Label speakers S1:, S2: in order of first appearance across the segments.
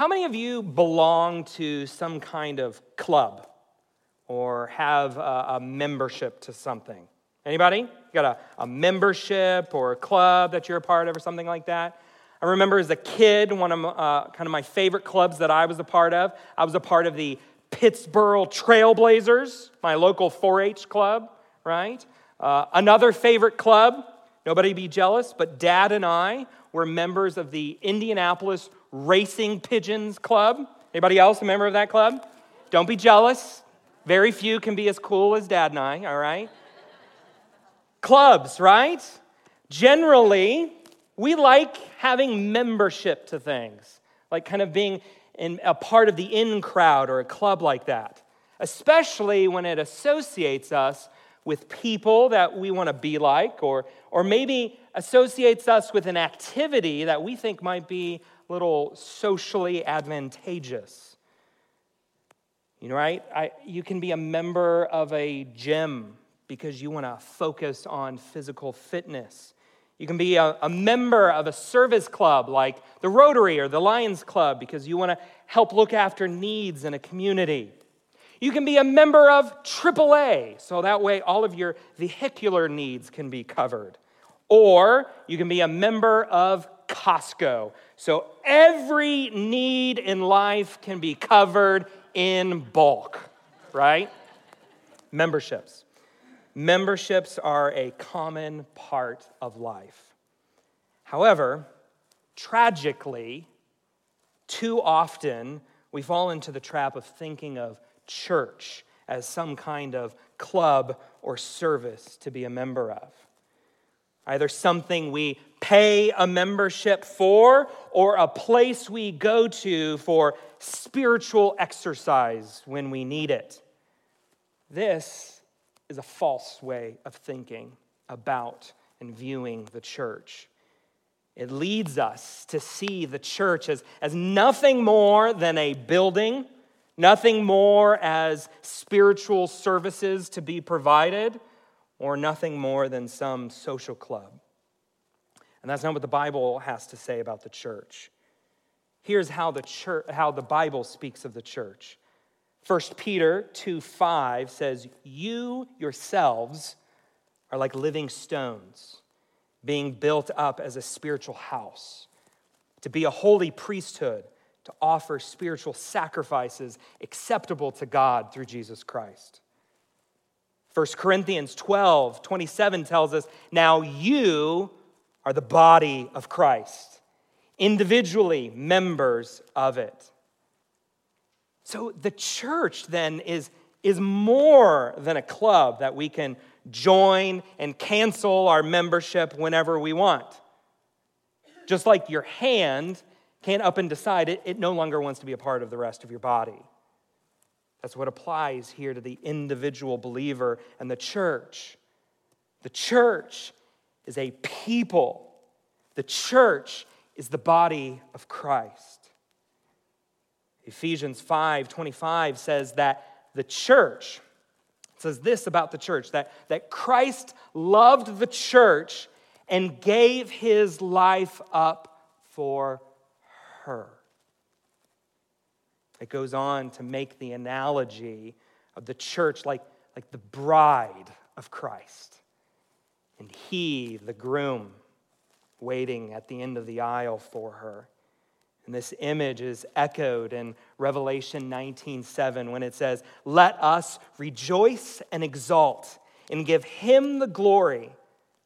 S1: How many of you belong to some kind of club or have a, a membership to something? Anybody? You got a, a membership or a club that you're a part of or something like that? I remember as a kid, one of uh, kind of my favorite clubs that I was a part of, I was a part of the Pittsburgh Trailblazers, my local 4 H club, right? Uh, another favorite club, nobody be jealous, but dad and I were members of the Indianapolis Racing Pigeons Club. Anybody else a member of that club? Don't be jealous. Very few can be as cool as dad and I, all right? Clubs, right? Generally, we like having membership to things, like kind of being in a part of the in crowd or a club like that, especially when it associates us with people that we want to be like, or, or maybe associates us with an activity that we think might be little socially advantageous. You know, right? I, you can be a member of a gym because you want to focus on physical fitness. You can be a, a, member of a service club like the Rotary or the Lions Club because you want to help look after needs in a community. You can be a member of AAA, so that way all of your vehicular needs can be covered. Or you can be a member of Costco, so every need in life can be covered in bulk, right? Memberships. Memberships are a common part of life. However, tragically, too often we fall into the trap of thinking of church as some kind of club or service to be a member of. Either something we pay a membership for or a place we go to for spiritual exercise when we need it. This is a false way of thinking about and viewing the church. It leads us to see the church as, as nothing more than a building, nothing more as spiritual services to be provided, or nothing more than some social club. And that's not what the Bible has to say about the church. Here's how the, church, how the Bible speaks of the church 1 Peter 2 5 says, You yourselves are like living stones, being built up as a spiritual house, to be a holy priesthood, to offer spiritual sacrifices acceptable to God through Jesus Christ. 1 Corinthians 12 27 tells us, Now you are the body of Christ, individually members of it. So the church then is, is more than a club that we can join and cancel our membership whenever we want. Just like your hand can't up and decide it, it no longer wants to be a part of the rest of your body. That's what applies here to the individual believer and the church. The church is a people, the church is the body of Christ. Ephesians 5 25 says that the church, says this about the church, that, that Christ loved the church and gave his life up for her. It goes on to make the analogy of the church like, like the bride of Christ, and he, the groom, waiting at the end of the aisle for her. And this image is echoed in Revelation 19:7 when it says, "Let us rejoice and exult and give him the glory,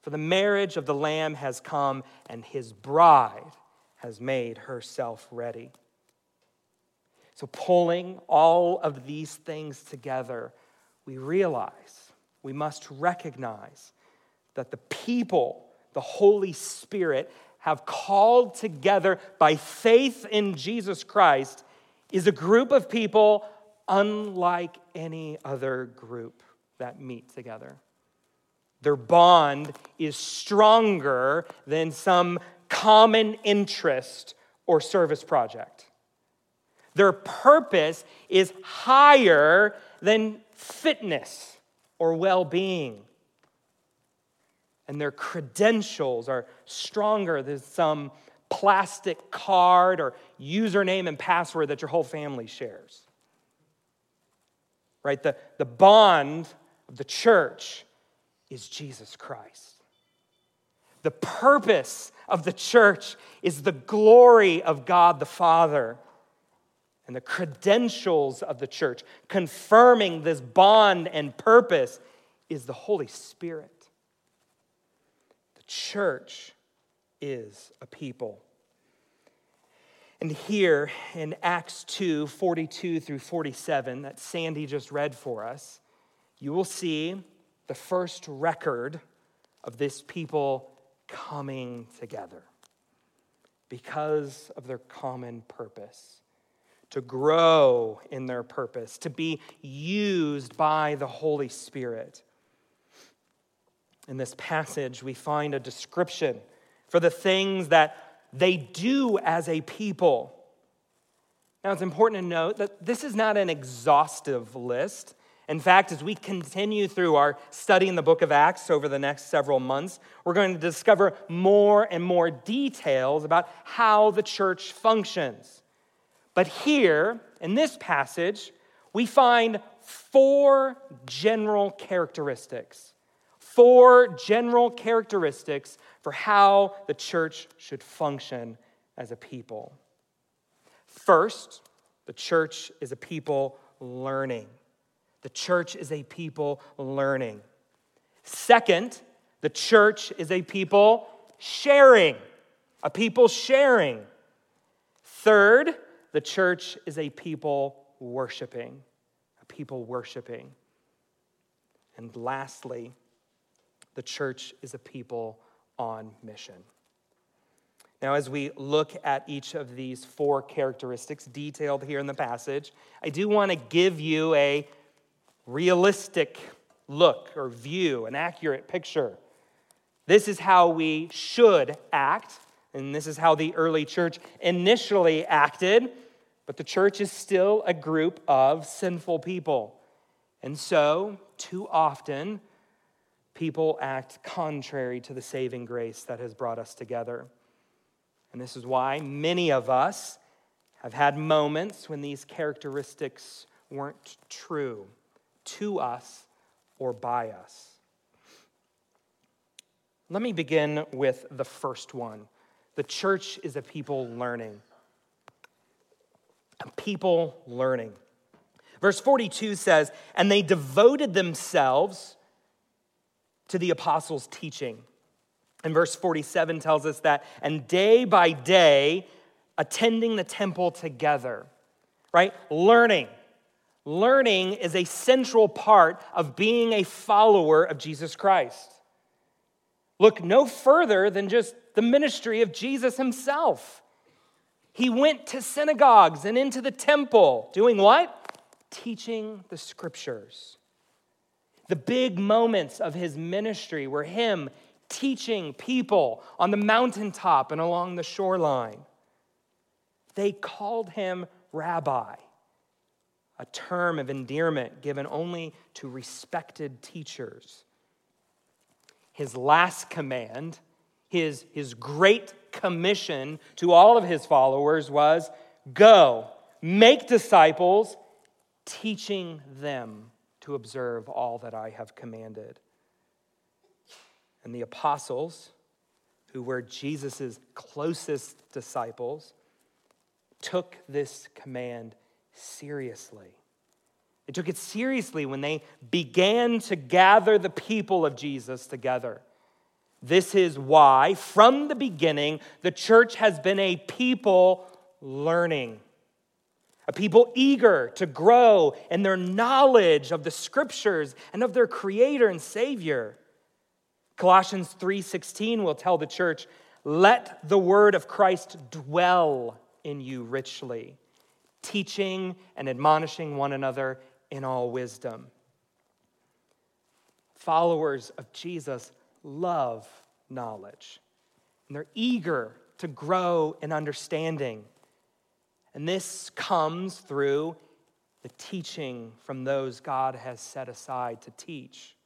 S1: for the marriage of the lamb has come and his bride has made herself ready." So pulling all of these things together, we realize, we must recognize that the people, the Holy Spirit have called together by faith in Jesus Christ is a group of people unlike any other group that meet together. Their bond is stronger than some common interest or service project. Their purpose is higher than fitness or well being and their credentials are stronger than some plastic card or username and password that your whole family shares. Right? The, the bond of the church is Jesus Christ. The purpose of the church is the glory of God the Father. And the credentials of the church, confirming this bond and purpose, is the Holy Spirit. Church is a people. And here in Acts 2 42 through 47, that Sandy just read for us, you will see the first record of this people coming together because of their common purpose to grow in their purpose, to be used by the Holy Spirit. In this passage, we find a description for the things that they do as a people. Now, it's important to note that this is not an exhaustive list. In fact, as we continue through our study in the book of Acts over the next several months, we're going to discover more and more details about how the church functions. But here, in this passage, we find four general characteristics. Four general characteristics for how the church should function as a people. First, the church is a people learning. The church is a people learning. Second, the church is a people sharing, a people sharing. Third, the church is a people worshiping, a people worshiping. And lastly, the church is a people on mission. Now, as we look at each of these four characteristics detailed here in the passage, I do want to give you a realistic look or view, an accurate picture. This is how we should act, and this is how the early church initially acted, but the church is still a group of sinful people. And so, too often, people act contrary to the saving grace that has brought us together. And this is why many of us have had moments when these characteristics weren't true to us or by us. Let me begin with the first one. The church is a people learning. A people learning. Verse 42 says, And they devoted themselves to the apostles' teaching. And verse 47 tells us that, and day by day, attending the temple together, right? Learning Learning is a central part of being a follower of Jesus Christ. Look no further than just the ministry of Jesus himself. He went to synagogues and into the temple, doing what? Teaching the scriptures. The big moments of his ministry were him teaching people on the mountaintop and along the shoreline. They called him rabbi a term of endearment given only to respected teachers. His last command, his, his great commission to all of his followers was go, make disciples, teaching them to observe all that I have commanded. And the apostles, who were Jesus' closest disciples, took this command seriously. They took it seriously when they began to gather the people of Jesus together. This is why, from the beginning, the church has been a people learning, a people eager to grow in their knowledge of the scriptures and of their creator and savior. Colossians 3:16 will tell the church, "Let the word of Christ dwell in you richly." teaching and admonishing one another in all wisdom. Followers of Jesus love knowledge, and they're eager to grow in understanding. And this comes through the teaching from those God has set aside to teach.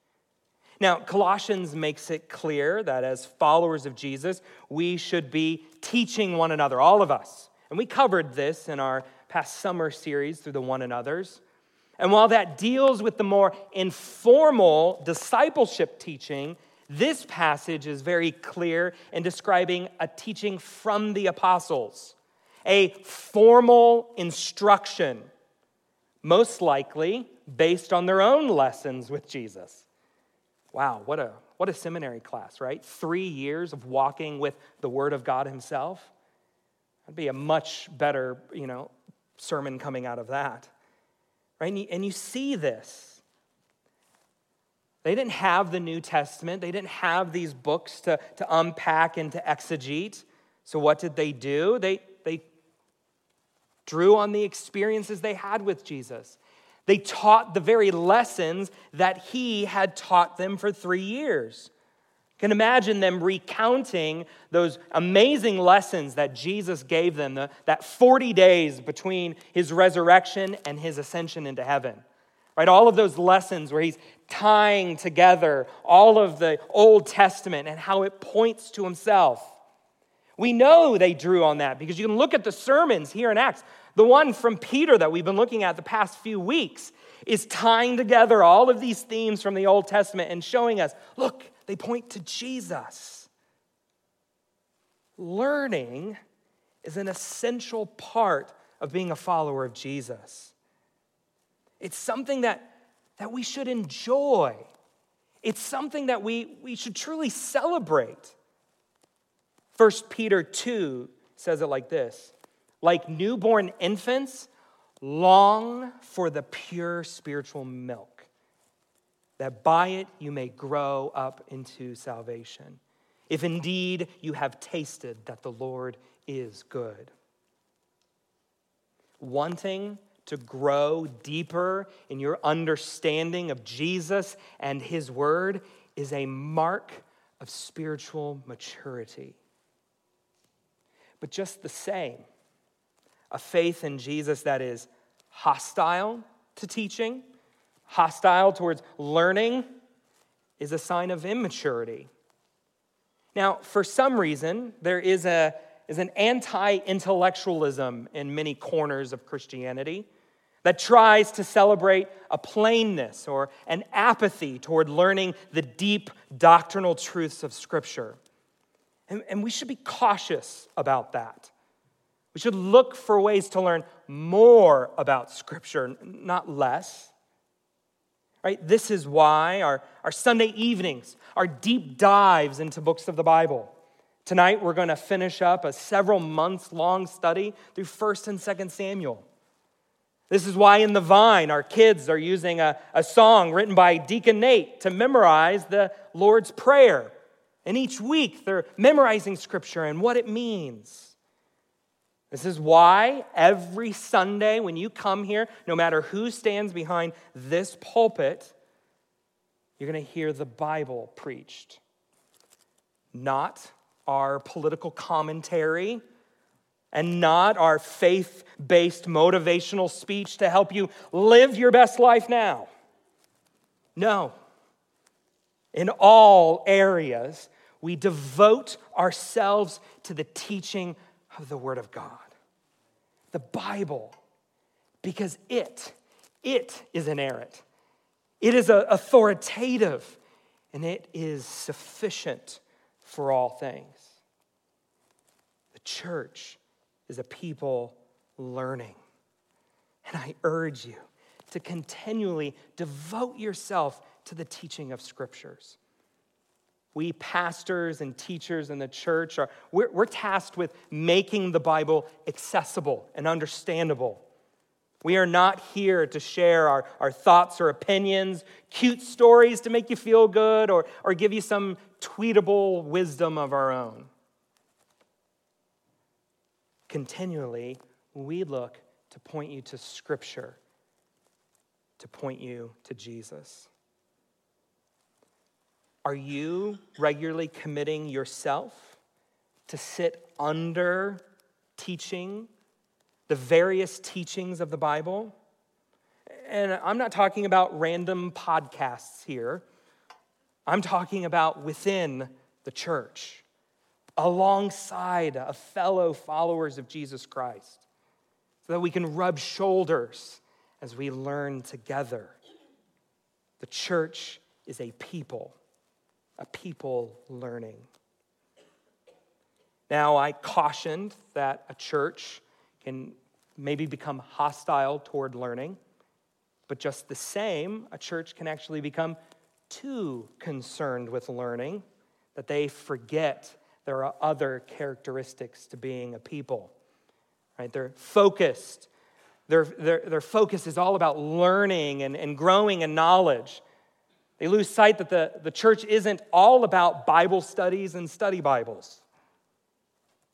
S1: Now, Colossians makes it clear that as followers of Jesus, we should be teaching one another, all of us. And we covered this in our past summer series through the one another's. And while that deals with the more informal discipleship teaching, this passage is very clear in describing a teaching from the apostles, a formal instruction, most likely based on their own lessons with Jesus. Wow, what a, what a seminary class, right? Three years of walking with the Word of God Himself. That'd be a much better, you know, sermon coming out of that. Right? And you, and you see this. They didn't have the New Testament, they didn't have these books to, to unpack and to exegete. So, what did they do? They, drew on the experiences they had with Jesus. They taught the very lessons that he had taught them for three years. You can imagine them recounting those amazing lessons that Jesus gave them, the, that 40 days between his resurrection and his ascension into heaven. Right? All of those lessons where he's tying together all of the Old Testament and how it points to himself. We know they drew on that because you can look at the sermons here in Acts. The one from Peter that we've been looking at the past few weeks is tying together all of these themes from the Old Testament and showing us look, they point to Jesus. Learning is an essential part of being a follower of Jesus. It's something that, that we should enjoy. It's something that we, we should truly celebrate. 1 Peter 2 says it like this like newborn infants, long for the pure spiritual milk, that by it you may grow up into salvation, if indeed you have tasted that the Lord is good. Wanting to grow deeper in your understanding of Jesus and His Word is a mark of spiritual maturity. But just the same, a faith in Jesus that is hostile to teaching, hostile towards learning, is a sign of immaturity. Now, for some reason, there is, a, is an anti intellectualism in many corners of Christianity that tries to celebrate a plainness or an apathy toward learning the deep doctrinal truths of Scripture. And, and we should be cautious about that. We should look for ways to learn more about Scripture, not less. Right? This is why our, our Sunday evenings are deep dives into books of the Bible. Tonight, we're going to finish up a several months long study through 1st and 2nd Samuel. This is why in the Vine, our kids are using a, a song written by Deacon Nate to memorize the Lord's Prayer. And each week, they're memorizing Scripture and what it means. This is why every Sunday when you come here, no matter who stands behind this pulpit, you're going to hear the Bible preached. Not our political commentary and not our faith based motivational speech to help you live your best life now. No. In all areas, we devote ourselves to the teaching of the Word of God. The Bible, because it, it is inerrant. It is authoritative and it is sufficient for all things. The church is a people learning. And I urge you to continually devote yourself to the teaching of scriptures we pastors and teachers in the church are we're, we're, tasked with making the bible accessible and understandable. We are not here to share our, our thoughts or opinions cute stories to make you feel good or, or give you some tweetable wisdom of our own. Continually we look to point you to scripture to point you to jesus are you regularly committing yourself to sit under teaching, the various teachings of the Bible? And I'm not talking about random podcasts here. I'm talking about within the church, alongside of fellow followers of Jesus Christ, so that we can rub shoulders as we learn together. The church is a people, a people learning. Now, I cautioned that a church can maybe become hostile toward learning, but just the same, a church can actually become too concerned with learning that they forget there are other characteristics to being a people. Right? They're focused. Their, their, their focus is all about learning and, and growing in knowledge. They lose sight that the, the church isn't all about Bible studies and study Bibles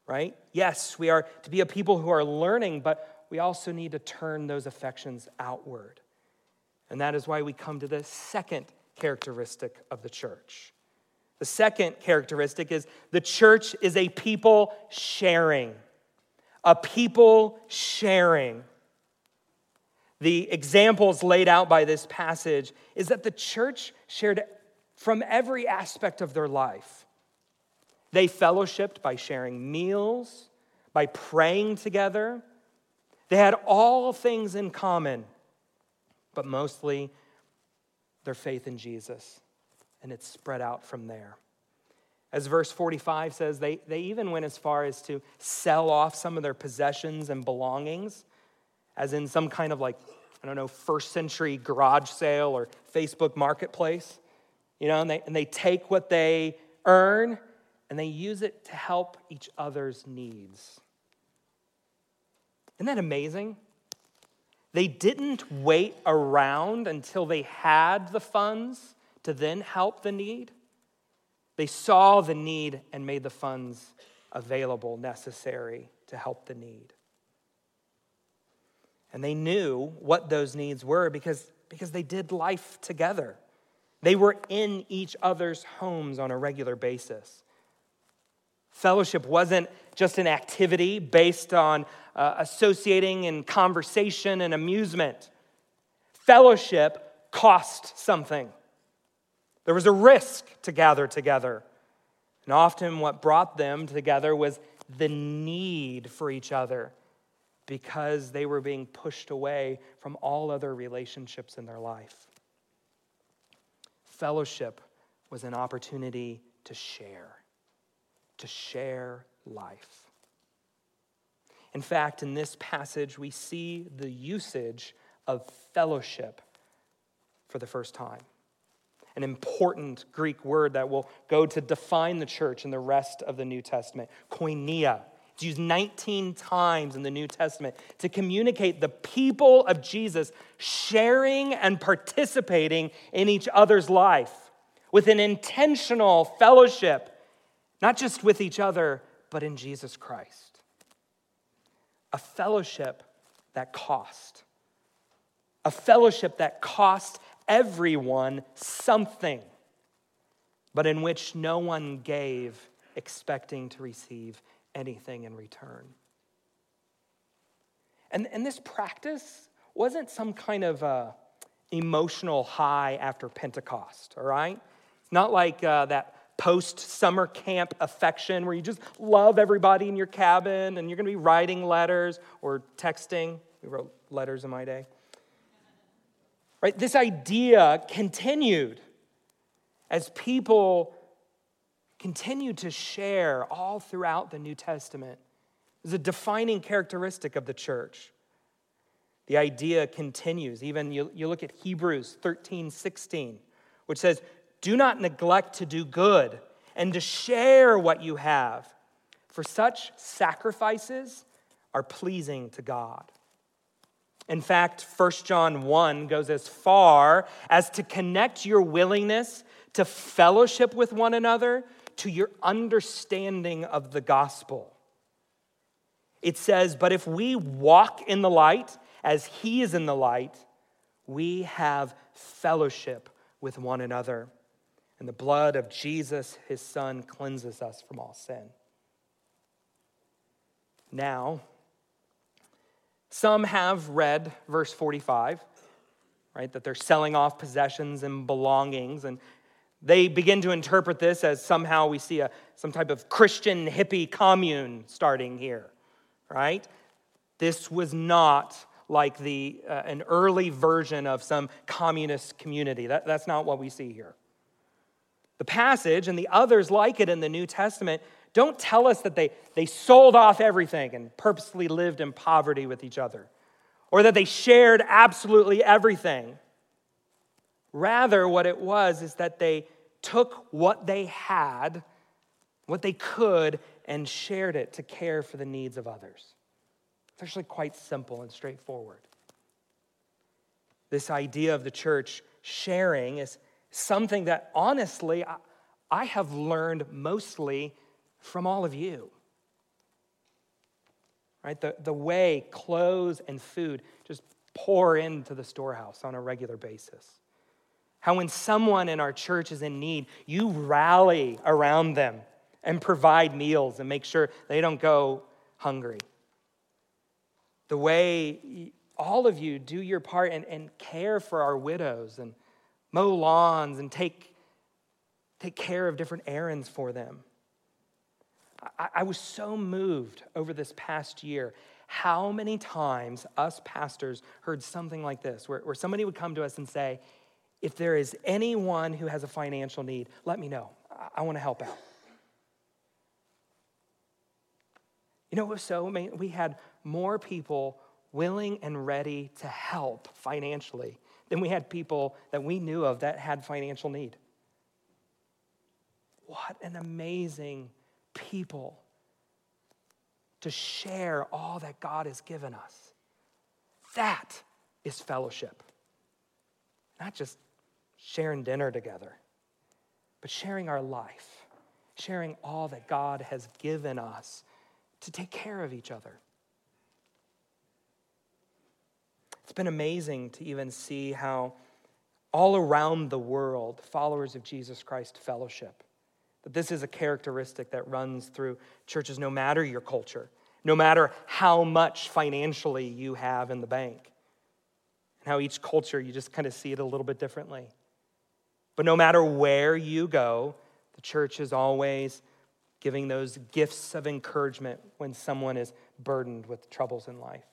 S1: right? Yes, we are to be a people who are learning, but we also need to turn those affections outward. And that is why we come to the second characteristic of the church. The second characteristic is the church is a people sharing. A people sharing. The examples laid out by this passage is that the church shared from every aspect of their life they fellowshipped by sharing meals, by praying together. They had all things in common, but mostly their faith in Jesus. And it spread out from there. As verse 45 says, they, they even went as far as to sell off some of their possessions and belongings, as in some kind of like, I don't know, first century garage sale or Facebook marketplace. You know, and they, and they take what they earn and they use it to help each other's needs. Isn't that amazing? They didn't wait around until they had the funds to then help the need. They saw the need and made the funds available necessary to help the need. And they knew what those needs were because, because they did life together. They were in each other's homes on a regular basis. Fellowship wasn't just an activity based on uh, associating and conversation and amusement. Fellowship cost something. There was a risk to gather together. And often what brought them together was the need for each other because they were being pushed away from all other relationships in their life. Fellowship was an opportunity to share to share life. In fact, in this passage, we see the usage of fellowship for the first time. An important Greek word that will go to define the church in the rest of the New Testament koinonia. It's used 19 times in the New Testament to communicate the people of Jesus sharing and participating in each other's life with an intentional fellowship not just with each other, but in Jesus Christ. A fellowship that cost. A fellowship that cost everyone something, but in which no one gave expecting to receive anything in return. And, and this practice wasn't some kind of uh, emotional high after Pentecost, all right? It's not like uh, that post summer camp affection where you just love everybody in your cabin and you're going to be writing letters or texting. We wrote letters in my day. Right? This idea continued as people continued to share all throughout the New Testament. It was a defining characteristic of the church. The idea continues. Even you, you look at Hebrews 13, 16, which says, do not neglect to do good and to share what you have, for such sacrifices are pleasing to God. In fact, 1 John 1 goes as far as to connect your willingness to fellowship with one another to your understanding of the gospel. It says, But if we walk in the light as he is in the light, we have fellowship with one another and the blood of Jesus, his son, cleanses us from all sin. Now, some have read verse 45, right, that they're selling off possessions and belongings, and They begin to interpret this as somehow we see a, some type of Christian hippie commune starting here, right? This was not like the, uh, an early version of some communist community. That, that's not what we see here. The passage and the others like it in the New Testament don't tell us that they, they sold off everything and purposely lived in poverty with each other, or that they shared absolutely everything. Rather, what it was is that they took what they had, what they could, and shared it to care for the needs of others. It's actually quite simple and straightforward. This idea of the church sharing is something that honestly I have learned mostly from all of you. Right? The, the way clothes and food just pour into the storehouse on a regular basis. How, when someone in our church is in need, you rally around them and provide meals and make sure they don't go hungry the way all of you do your part and, and care for our widows and mow lawns and take, take care of different errands for them. I, I was so moved over this past year how many times us pastors heard something like this, where, where somebody would come to us and say, If there is anyone who has a financial need, let me know. I, I want to help out. You know, it was so amazing. We had more people willing and ready to help financially than we had people that we knew of that had financial need. What an amazing people to share all that God has given us. That is fellowship. Not just sharing dinner together, but sharing our life, sharing all that God has given us to take care of each other. It's been amazing to even see how all around the world, followers of Jesus Christ fellowship. That this is a characteristic that runs through churches no matter your culture, no matter how much financially you have in the bank. And how each culture, you just kind of see it a little bit differently. But no matter where you go, the church is always giving those gifts of encouragement when someone is burdened with troubles in life.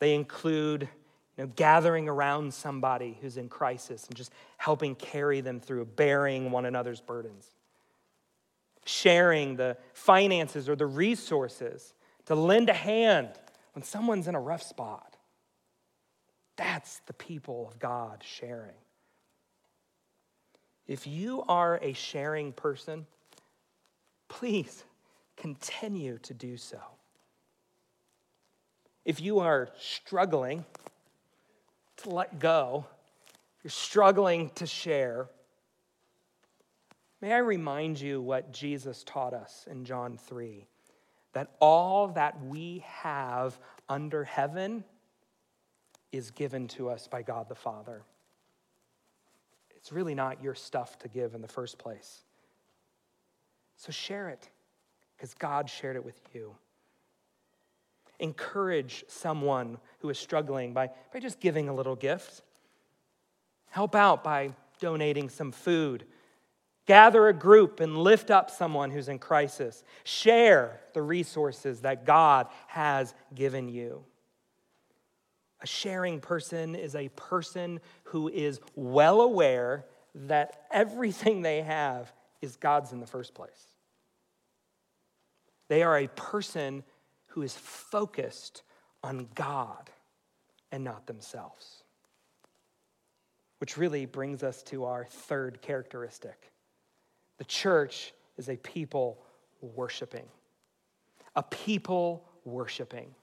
S1: They include you know, gathering around somebody who's in crisis and just helping carry them through, bearing one another's burdens. Sharing the finances or the resources to lend a hand when someone's in a rough spot. That's the people of God sharing. If you are a sharing person, please continue to do so. If you are struggling to let go, you're struggling to share, may I remind you what Jesus taught us in John 3 that all that we have under heaven is given to us by God the Father. It's really not your stuff to give in the first place. So share it because God shared it with you encourage someone who is struggling by, by just giving a little gift. Help out by donating some food. Gather a group and lift up someone who's in crisis. Share the resources that God has given you. A sharing person is a person who is well aware that everything they have is God's in the first place. They are a person who is focused on God and not themselves. Which really brings us to our third characteristic the church is a people worshiping. A people worshiping.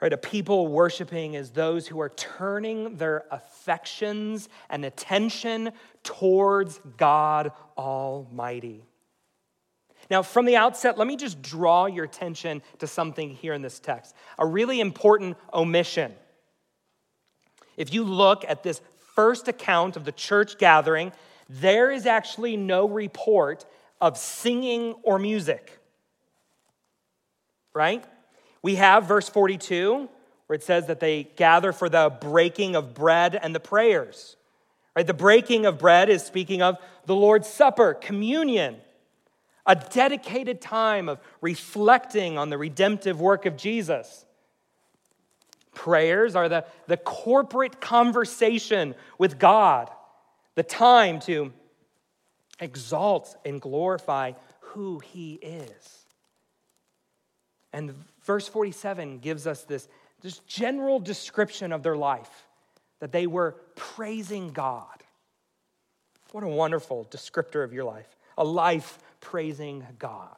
S1: Right, a people worshiping is those who are turning their affections and attention towards God Almighty. Now, from the outset, let me just draw your attention to something here in this text a really important omission. If you look at this first account of the church gathering, there is actually no report of singing or music. Right? We have verse 42 where it says that they gather for the breaking of bread and the prayers. Right? The breaking of bread is speaking of the Lord's Supper, communion, a dedicated time of reflecting on the redemptive work of Jesus. Prayers are the, the corporate conversation with God, the time to exalt and glorify who He is. And verse 47 gives us this, this general description of their life that they were praising God. What a wonderful descriptor of your life, a life praising God.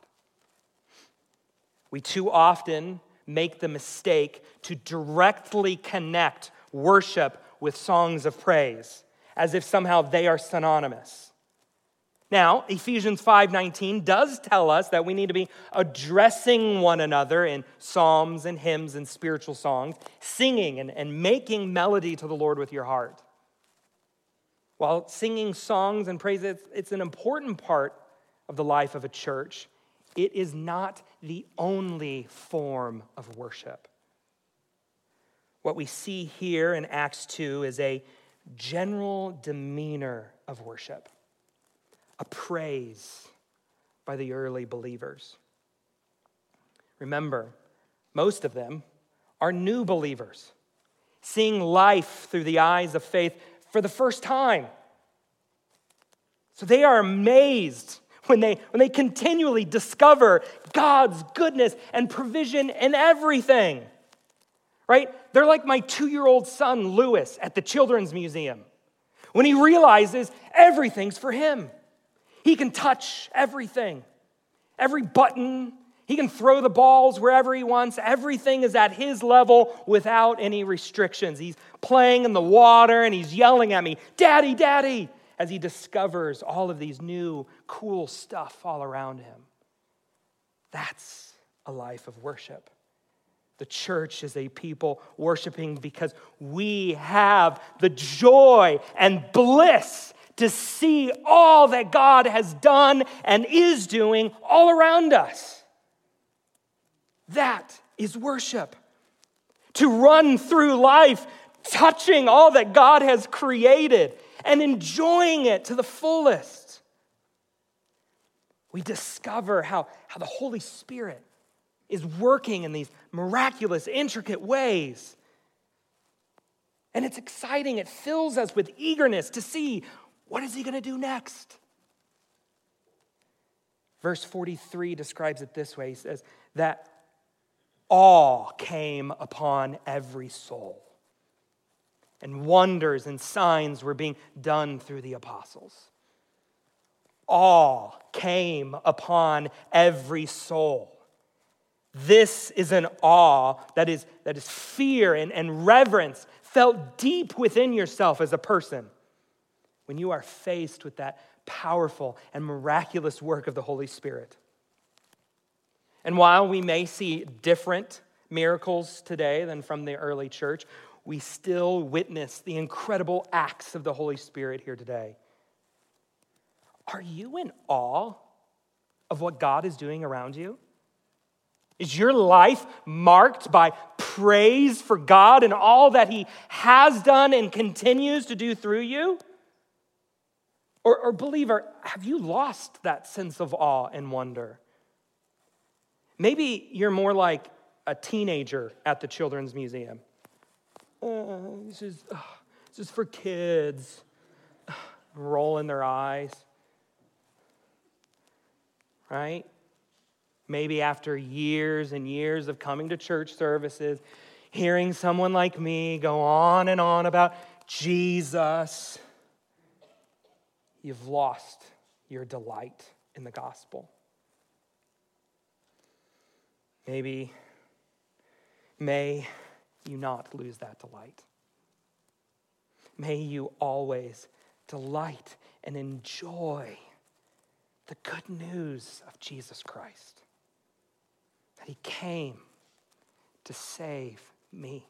S1: We too often make the mistake to directly connect worship with songs of praise as if somehow they are synonymous. Now, Ephesians 5:19 does tell us that we need to be addressing one another in psalms and hymns and spiritual songs, singing and, and making melody to the Lord with your heart. While singing songs and praise, it's, it's an important part of the life of a church. It is not the only form of worship. What we see here in Acts 2 is a general demeanor of worship a praise by the early believers. Remember, most of them are new believers, seeing life through the eyes of faith for the first time. So they are amazed when they, when they continually discover God's goodness and provision in everything. Right? They're like my two year old son, Lewis, at the Children's Museum, when he realizes everything's for him. He can touch everything, every button. He can throw the balls wherever he wants. Everything is at his level without any restrictions. He's playing in the water and he's yelling at me, Daddy, Daddy, as he discovers all of these new, cool stuff all around him. That's a life of worship. The church is a people worshiping because we have the joy and bliss to see all that God has done and is doing all around us. That is worship. To run through life touching all that God has created and enjoying it to the fullest. We discover how, how the Holy Spirit is working in these miraculous, intricate ways. And it's exciting. It fills us with eagerness to see what is he going to do next? Verse 43 describes it this way He says, that awe came upon every soul, and wonders and signs were being done through the apostles. Awe came upon every soul. This is an awe that is, that is fear and, and reverence felt deep within yourself as a person when you are faced with that powerful and miraculous work of the Holy Spirit. And while we may see different miracles today than from the early church, we still witness the incredible acts of the Holy Spirit here today. Are you in awe of what God is doing around you? Is your life marked by praise for God and all that He has done and continues to do through you? Or, or believer, have you lost that sense of awe and wonder? Maybe you're more like a teenager at the Children's Museum. Uh, this, is, uh, this is for kids. Uh, rolling their eyes. Right? Maybe after years and years of coming to church services, hearing someone like me go on and on about Jesus you've lost your delight in the gospel. Maybe, may you not lose that delight. May you always delight and enjoy the good news of Jesus Christ that He came to save me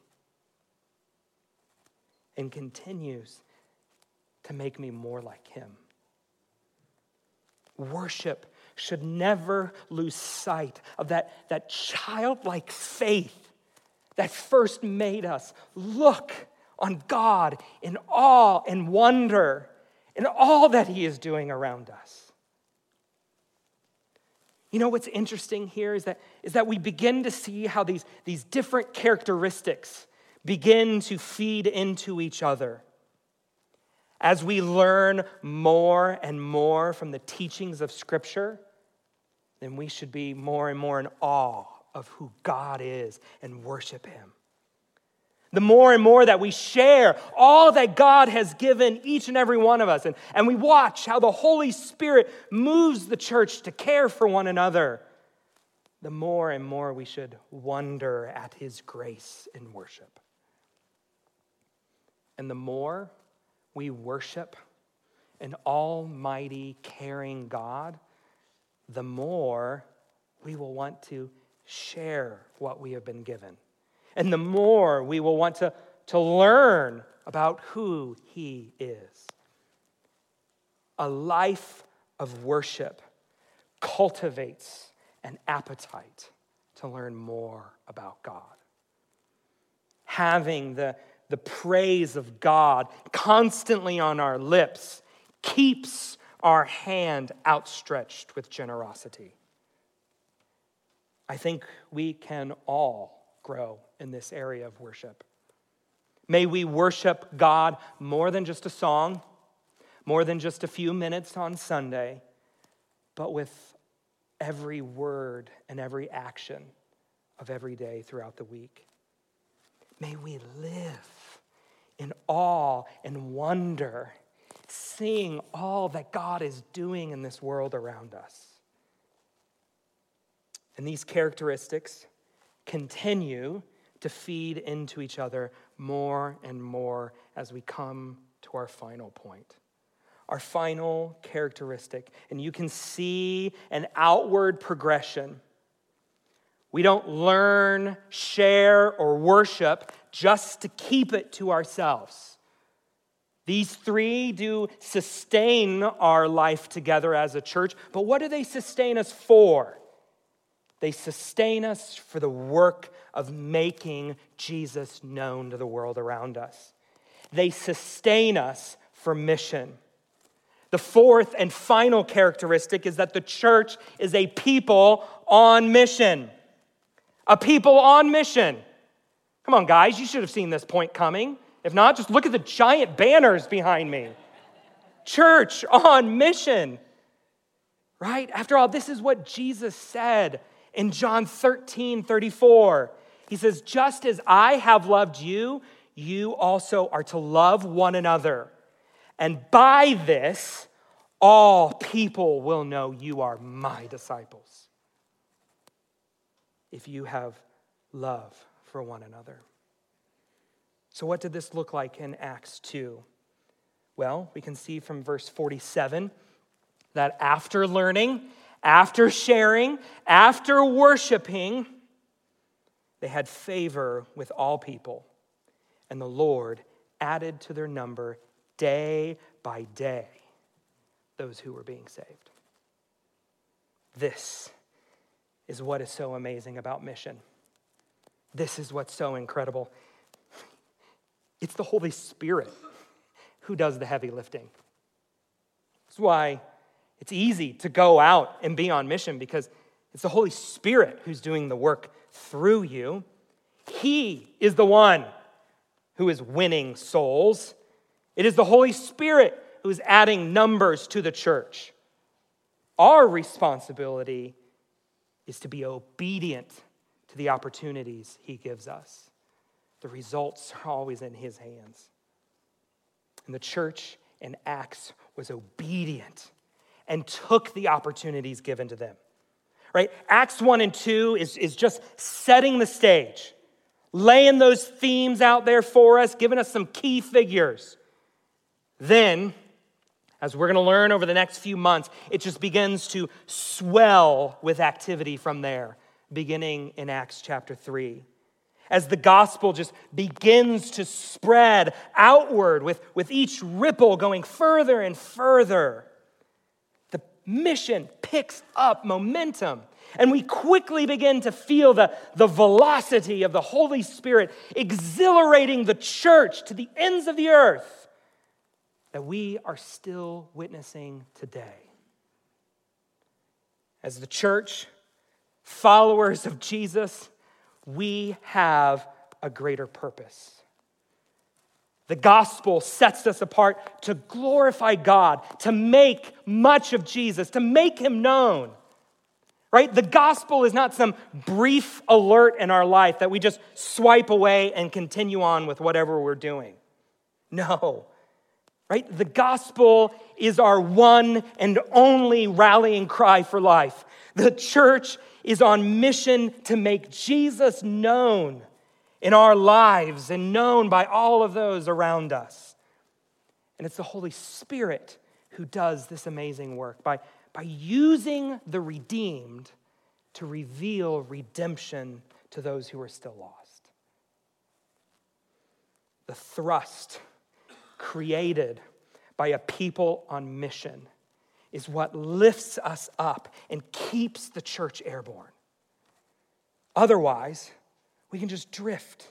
S1: and continues to make me more like Him. Worship should never lose sight of that, that childlike faith that first made us look on God in awe and wonder in all that He is doing around us. You know what's interesting here is that, is that we begin to see how these, these different characteristics begin to feed into each other. As we learn more and more from the teachings of Scripture, then we should be more and more in awe of who God is and worship Him. The more and more that we share all that God has given each and every one of us, and, and we watch how the Holy Spirit moves the church to care for one another, the more and more we should wonder at His grace in worship. And the more we worship an almighty, caring God, the more we will want to share what we have been given. And the more we will want to, to learn about who He is. A life of worship cultivates an appetite to learn more about God. Having the, the praise of God constantly on our lips keeps our hand outstretched with generosity. I think we can all grow in this area of worship. May we worship God more than just a song, more than just a few minutes on Sunday, but with every word and every action of every day throughout the week. May we live in awe and wonder, seeing all that God is doing in this world around us. And these characteristics continue to feed into each other more and more as we come to our final point. Our final characteristic, and you can see an outward progression. We don't learn, share, or worship just to keep it to ourselves. These three do sustain our life together as a church, but what do they sustain us for? They sustain us for the work of making Jesus known to the world around us. They sustain us for mission. The fourth and final characteristic is that the church is a people on mission. A people on mission. Come on, guys, you should have seen this point coming. If not, just look at the giant banners behind me. Church on mission. Right? After all, this is what Jesus said in John 13 34. He says, Just as I have loved you, you also are to love one another. And by this, all people will know you are my disciples. If you have love for one another. So, what did this look like in Acts 2? Well, we can see from verse 47 that after learning, after sharing, after worshiping, they had favor with all people, and the Lord added to their number day by day those who were being saved. This is what is so amazing about mission. This is what's so incredible. It's the Holy Spirit who does the heavy lifting. That's why it's easy to go out and be on mission because it's the Holy Spirit who's doing the work through you. He is the one who is winning souls. It is the Holy Spirit who is adding numbers to the church. Our responsibility is to be obedient to the opportunities He gives us. The results are always in His hands. And the church in Acts was obedient and took the opportunities given to them. Right? Acts 1 and 2 is, is just setting the stage, laying those themes out there for us, giving us some key figures. Then, as we're going to learn over the next few months, it just begins to swell with activity from there, beginning in Acts chapter 3. As the gospel just begins to spread outward with, with each ripple going further and further the mission picks up momentum. And we quickly begin to feel the, the velocity of the Holy Spirit exhilarating the church to the ends of the earth that we are still witnessing today. As the church, followers of Jesus, we have a greater purpose. The gospel sets us apart to glorify God, to make much of Jesus, to make him known. Right? The gospel is not some brief alert in our life that we just swipe away and continue on with whatever we're doing. No. Right? The gospel is our one and only rallying cry for life. The church is on mission to make Jesus known in our lives and known by all of those around us. And it's the Holy Spirit who does this amazing work by, by using the redeemed to reveal redemption to those who are still lost. The thrust created by a people on mission is what lifts us up and keeps the church airborne. Otherwise, we can just drift.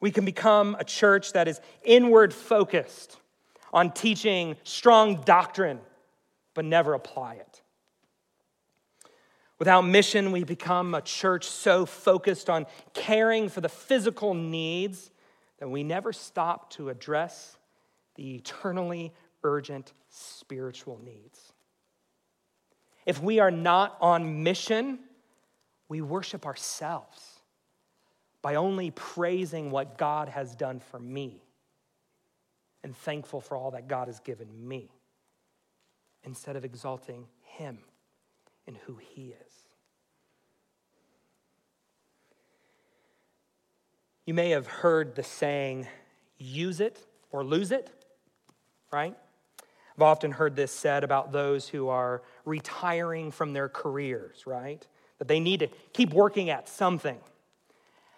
S1: We can become a church that is inward focused on teaching strong doctrine, but never apply it. Without mission, we become a church so focused on caring for the physical needs that we never stop to address the eternally urgent spiritual needs. If we are not on mission, we worship ourselves by only praising what God has done for me and thankful for all that God has given me instead of exalting Him and who He is. You may have heard the saying, use it or lose it, right? I've often heard this said about those who are retiring from their careers, right? That they need to keep working at something.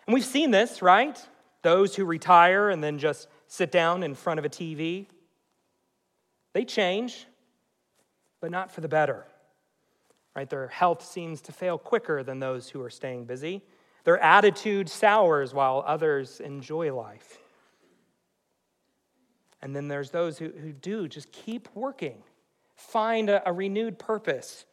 S1: And we've seen this, right? Those who retire and then just sit down in front of a TV, they change, but not for the better. Right? Their health seems to fail quicker than those who are staying busy. Their attitude sours while others enjoy life. And then there's those who, who do just keep working, find a, a renewed purpose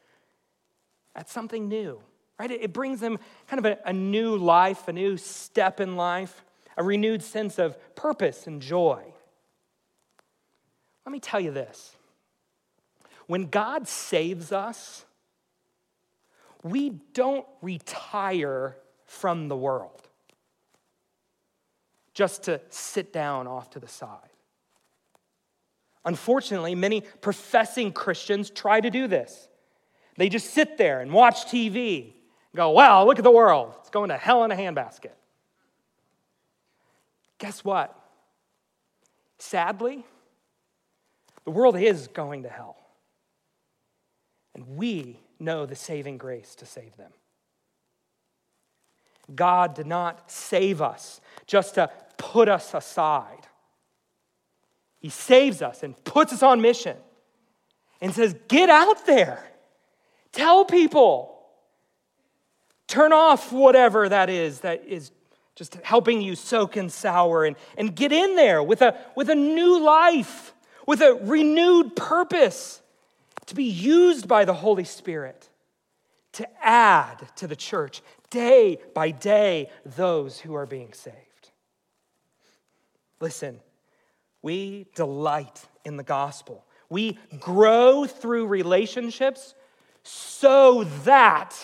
S1: at something new right? It brings them kind of a, a new life, a new step in life, a renewed sense of purpose and joy. Let me tell you this when God saves us, we don't retire from the world just to sit down off to the side. Unfortunately, many professing Christians try to do this. They just sit there and watch TV go, wow, look at the world. It's going to hell in a handbasket. Guess what? Sadly, the world is going to hell. And we know the saving grace to save them. God did not save us just to put us aside. He saves us and puts us on mission and says, Get out there. Tell people. Turn off whatever that is that is just helping you soak and sour and, and get in there with a, with a new life, with a renewed purpose to be used by the Holy Spirit to add to the church day by day those who are being saved. Listen, we delight in the gospel. We grow through relationships so that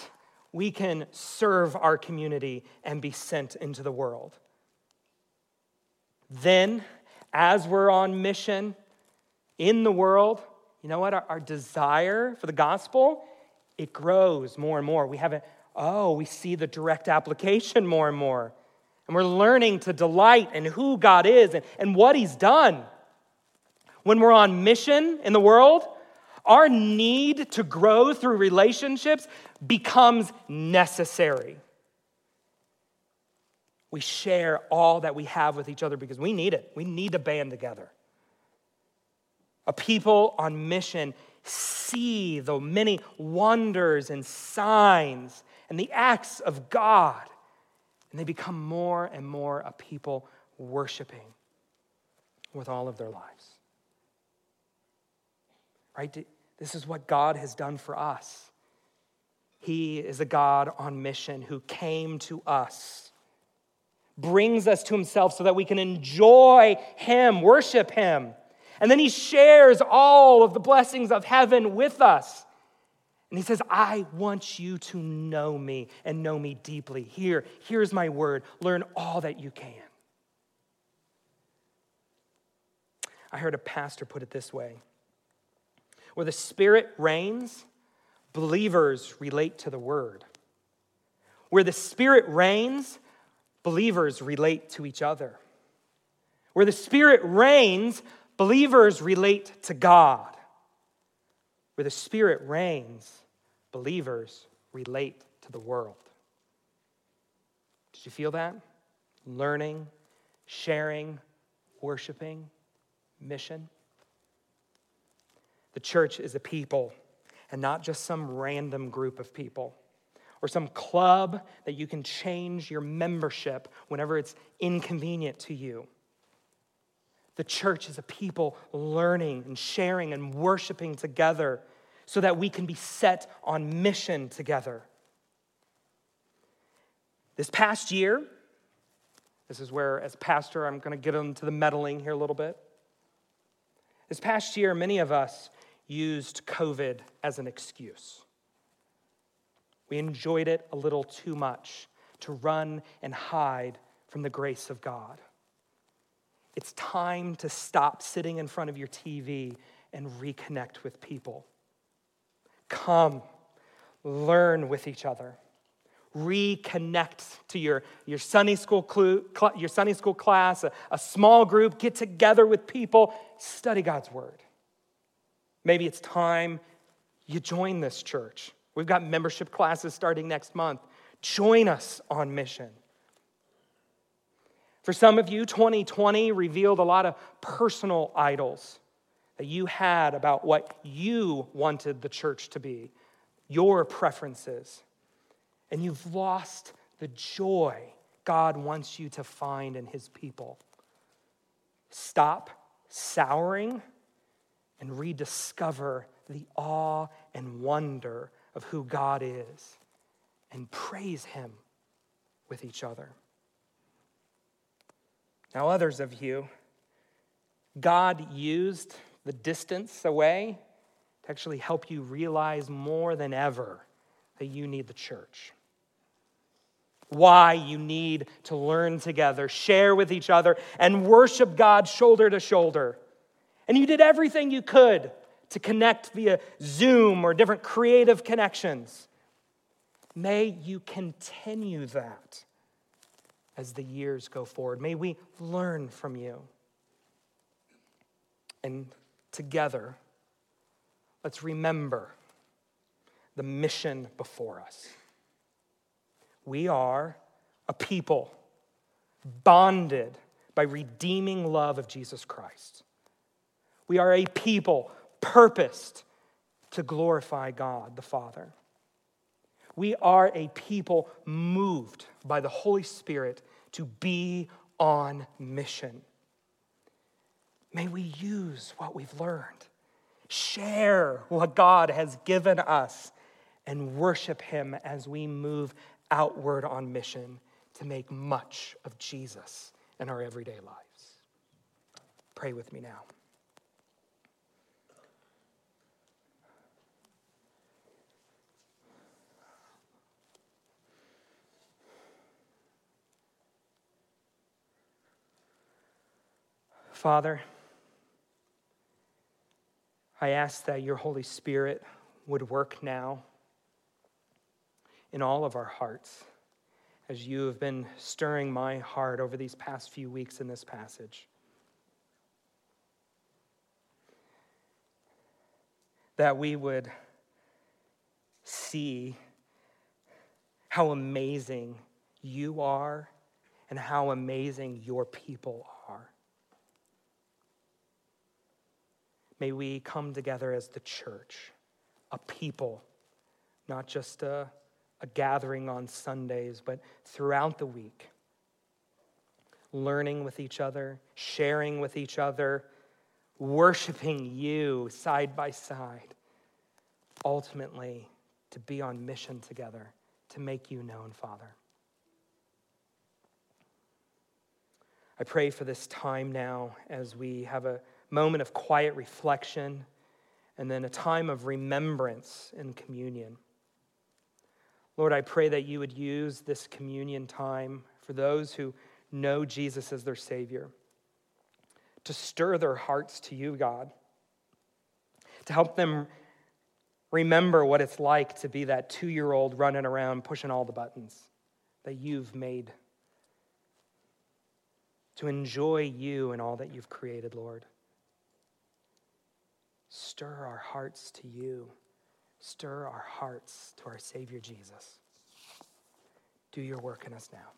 S1: we can serve our community and be sent into the world. Then, as we're on mission in the world, you know what? Our, our, desire for the gospel, it grows more and more. We have a, oh, we see the direct application more and more. And we're learning to delight in who God is and, and what He's done. When we're on mission in the world, our need to grow through relationships becomes necessary. We share all that we have with each other because we need it. We need to band together. A people on mission see the many wonders and signs and the acts of God, and they become more and more a people worshiping with all of their lives. Right? This is what God has done for us. He is a God on mission who came to us, brings us to Himself so that we can enjoy Him, worship Him. And then He shares all of the blessings of heaven with us. And He says, I want you to know me and know me deeply. Here, here's my word. Learn all that you can. I heard a pastor put it this way where the Spirit reigns, believers relate to the Word. Where the Spirit reigns, believers relate to each other. Where the Spirit reigns, believers relate to God. Where the Spirit reigns, believers relate to the world. Did you feel that? Learning, sharing, worshiping, mission. The church is a people and not just some random group of people or some club that you can change your membership whenever it's inconvenient to you. The church is a people learning and sharing and worshiping together so that we can be set on mission together. This past year, this is where, as pastor, I'm going to get into the meddling here a little bit. This past year, many of us used COVID as an excuse. We enjoyed it a little too much to run and hide from the grace of God. It's time to stop sitting in front of your TV and reconnect with people. Come, learn with each other. Reconnect to your, your, Sunday school cl- your Sunday school class, a, a small group, get together with people, study God's word. Maybe it's time you join this church. We've got membership classes starting next month. Join us on mission. For some of you, 2020 revealed a lot of personal idols that you had about what you wanted the church to be, your preferences. And you've lost the joy God wants you to find in his people. Stop souring and rediscover the awe and wonder of who God is and praise Him with each other. Now, others of you, God used the distance away to actually help you realize more than ever that you need the church. Why you need to learn together, share with each other, and worship God shoulder to shoulder and you did everything you could to connect via Zoom or different creative connections. May you continue that as the years go forward. May we learn from you. And together, let's remember the mission before us. We are a people bonded by redeeming love of Jesus Christ. We are a people purposed to glorify God the Father. We are a people moved by the Holy Spirit to be on mission. May we use what we've learned, share what God has given us, and worship Him as we move outward on mission to make much of Jesus in our everyday lives. Pray with me now. Father, I ask that your Holy Spirit would work now in all of our hearts as you have been stirring my heart over these past few weeks in this passage. That we would see how amazing you are and how amazing your people are. May we come together as the church, a people, not just a, a gathering on Sundays, but throughout the week, learning with each other, sharing with each other, worshiping you side by side, ultimately to be on mission together to make you known, Father. I pray for this time now as we have a moment of quiet reflection and then a time of remembrance and communion. Lord, I pray that you would use this communion time for those who know Jesus as their Savior to stir their hearts to you, God, to help them remember what it's like to be that two year old running around pushing all the buttons that you've made, to enjoy you and all that you've created, Lord. Stir our hearts to you. Stir our hearts to our Savior Jesus. Do your work in us now.